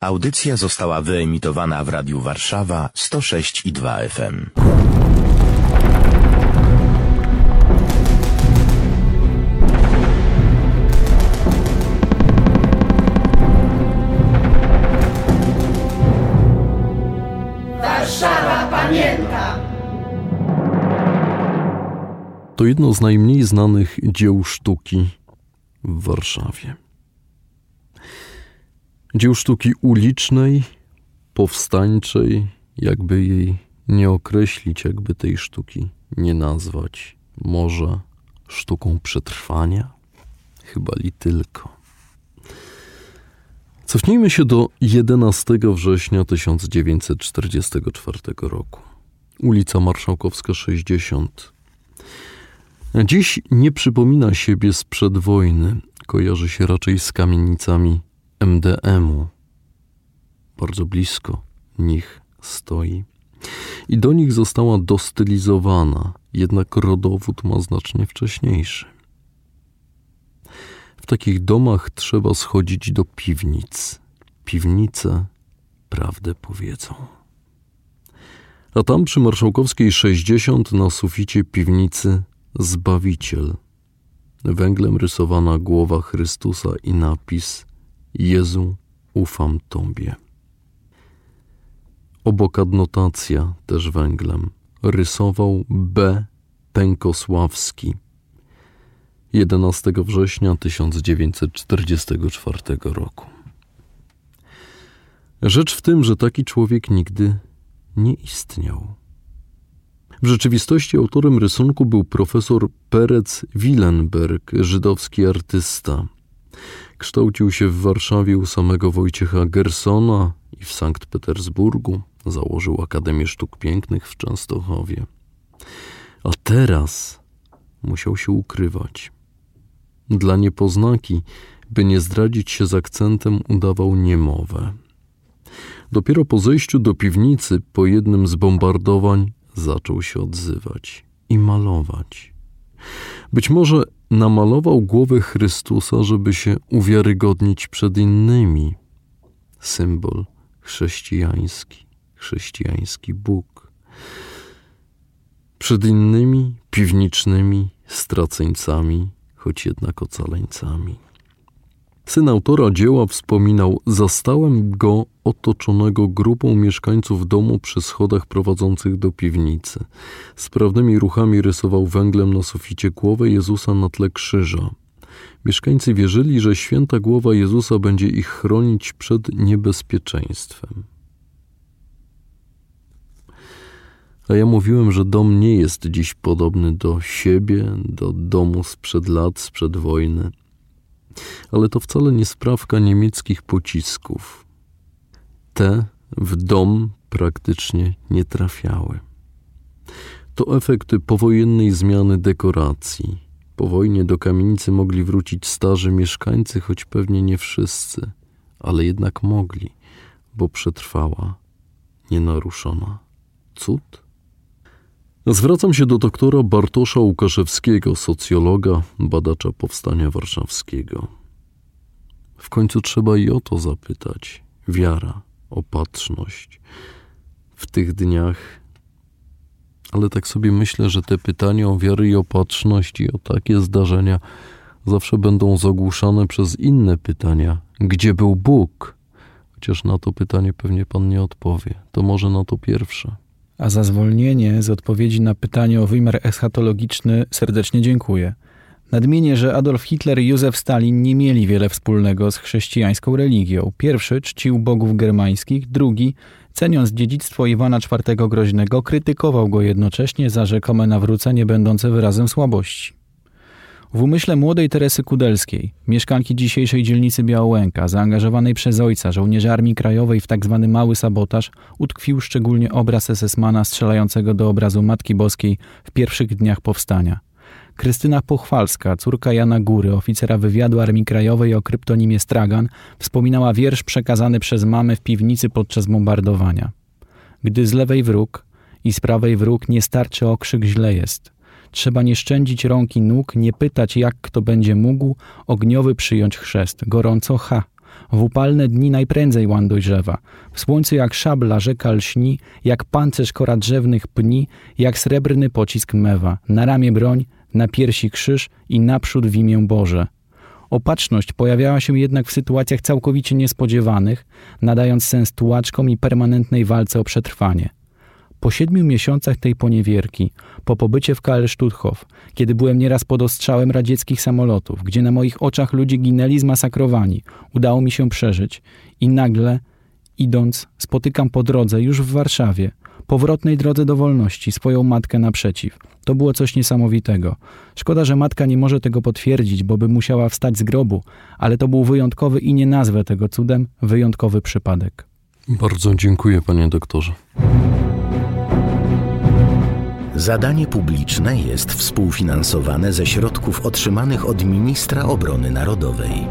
Audycja została wyemitowana w Radiu Warszawa 106 i 2 FM. Warszawa pamięta! To jedno z najmniej znanych dzieł sztuki w Warszawie. Dzieł sztuki ulicznej, powstańczej, jakby jej nie określić, jakby tej sztuki nie nazwać. Może sztuką przetrwania? Chyba li tylko. Cofnijmy się do 11 września 1944 roku. Ulica Marszałkowska 60. Dziś nie przypomina siebie sprzed wojny, kojarzy się raczej z kamienicami MDM-u. Bardzo blisko nich stoi. I do nich została dostylizowana, jednak rodowód ma znacznie wcześniejszy. W takich domach trzeba schodzić do piwnic. Piwnice prawdę powiedzą. A tam przy Marszałkowskiej 60 na suficie piwnicy Zbawiciel. Węglem rysowana głowa Chrystusa i napis Jezu, ufam Tobie. Obok adnotacja też węglem. Rysował B. Pękosławski. 11 września 1944 roku. Rzecz w tym, że taki człowiek nigdy nie istniał. W rzeczywistości autorem rysunku był profesor Perec Willenberg, żydowski artysta. Kształcił się w Warszawie u samego Wojciecha Gersona i w Sankt Petersburgu. Założył Akademię Sztuk Pięknych w Częstochowie. A teraz musiał się ukrywać. Dla niepoznaki, by nie zdradzić się z akcentem, udawał niemowę. Dopiero po zejściu do piwnicy, po jednym z bombardowań, zaczął się odzywać i malować. Być może namalował głowę Chrystusa, żeby się uwiarygodnić przed innymi. Symbol chrześcijański, chrześcijański Bóg. Przed innymi piwnicznymi straceńcami, choć jednak ocaleńcami. Syn autora dzieła wspominał: Zastałem go otoczonego grupą mieszkańców domu przy schodach prowadzących do piwnicy. Sprawnymi ruchami rysował węglem na suficie głowę Jezusa na tle krzyża. Mieszkańcy wierzyli, że święta głowa Jezusa będzie ich chronić przed niebezpieczeństwem. A ja mówiłem, że dom nie jest dziś podobny do siebie, do domu sprzed lat, sprzed wojny. Ale to wcale nie sprawka niemieckich pocisków. Te w dom praktycznie nie trafiały. To efekty powojennej zmiany dekoracji. Po wojnie do kamienicy mogli wrócić starzy mieszkańcy, choć pewnie nie wszyscy, ale jednak mogli, bo przetrwała nienaruszona. Cud? Zwracam się do doktora Bartosza Łukaszewskiego, socjologa, badacza powstania warszawskiego. W końcu trzeba i o to zapytać. Wiara, opatrzność w tych dniach. Ale tak sobie myślę, że te pytania o wiarę i opatrzność i o takie zdarzenia zawsze będą zagłuszane przez inne pytania. Gdzie był Bóg? Chociaż na to pytanie pewnie pan nie odpowie. To może na to pierwsze. A za zwolnienie z odpowiedzi na pytanie o wymiar eschatologiczny serdecznie dziękuję. Nadmienię, że Adolf Hitler i Józef Stalin nie mieli wiele wspólnego z chrześcijańską religią. Pierwszy czcił bogów germańskich, drugi, ceniąc dziedzictwo Iwana IV Groźnego, krytykował go jednocześnie za rzekome nawrócenie będące wyrazem słabości. W umyśle młodej Teresy Kudelskiej, mieszkanki dzisiejszej dzielnicy Białołęka, zaangażowanej przez ojca żołnierzy Armii Krajowej w tzw. Tak mały sabotaż, utkwił szczególnie obraz SS-mana strzelającego do obrazu Matki Boskiej w pierwszych dniach powstania. Krystyna Pochwalska, córka Jana Góry, oficera wywiadu Armii Krajowej o kryptonimie Stragan, wspominała wiersz przekazany przez mamę w piwnicy podczas bombardowania. Gdy z lewej wróg i z prawej wróg nie starczy okrzyk źle jest. Trzeba nie szczędzić rąk i nóg, nie pytać jak kto będzie mógł, ogniowy przyjąć chrzest. Gorąco ha, W upalne dni najprędzej łan dojrzewa. W słońcu jak szabla rzeka lśni, jak pancerz kora drzewnych pni, jak srebrny pocisk mewa. Na ramię broń, na piersi krzyż i naprzód w imię Boże. Opatrzność pojawiała się jednak w sytuacjach całkowicie niespodziewanych, nadając sens tułaczkom i permanentnej walce o przetrwanie. Po siedmiu miesiącach tej poniewierki, po pobycie w KL Stutthof, kiedy byłem nieraz pod ostrzałem radzieckich samolotów, gdzie na moich oczach ludzie ginęli zmasakrowani, udało mi się przeżyć i nagle, idąc, spotykam po drodze, już w Warszawie, powrotnej drodze do wolności, swoją matkę naprzeciw. To było coś niesamowitego. Szkoda, że matka nie może tego potwierdzić, bo by musiała wstać z grobu, ale to był wyjątkowy i nie nazwę tego cudem, wyjątkowy przypadek. Bardzo dziękuję, panie doktorze. Zadanie publiczne jest współfinansowane ze środków otrzymanych od Ministra Obrony Narodowej.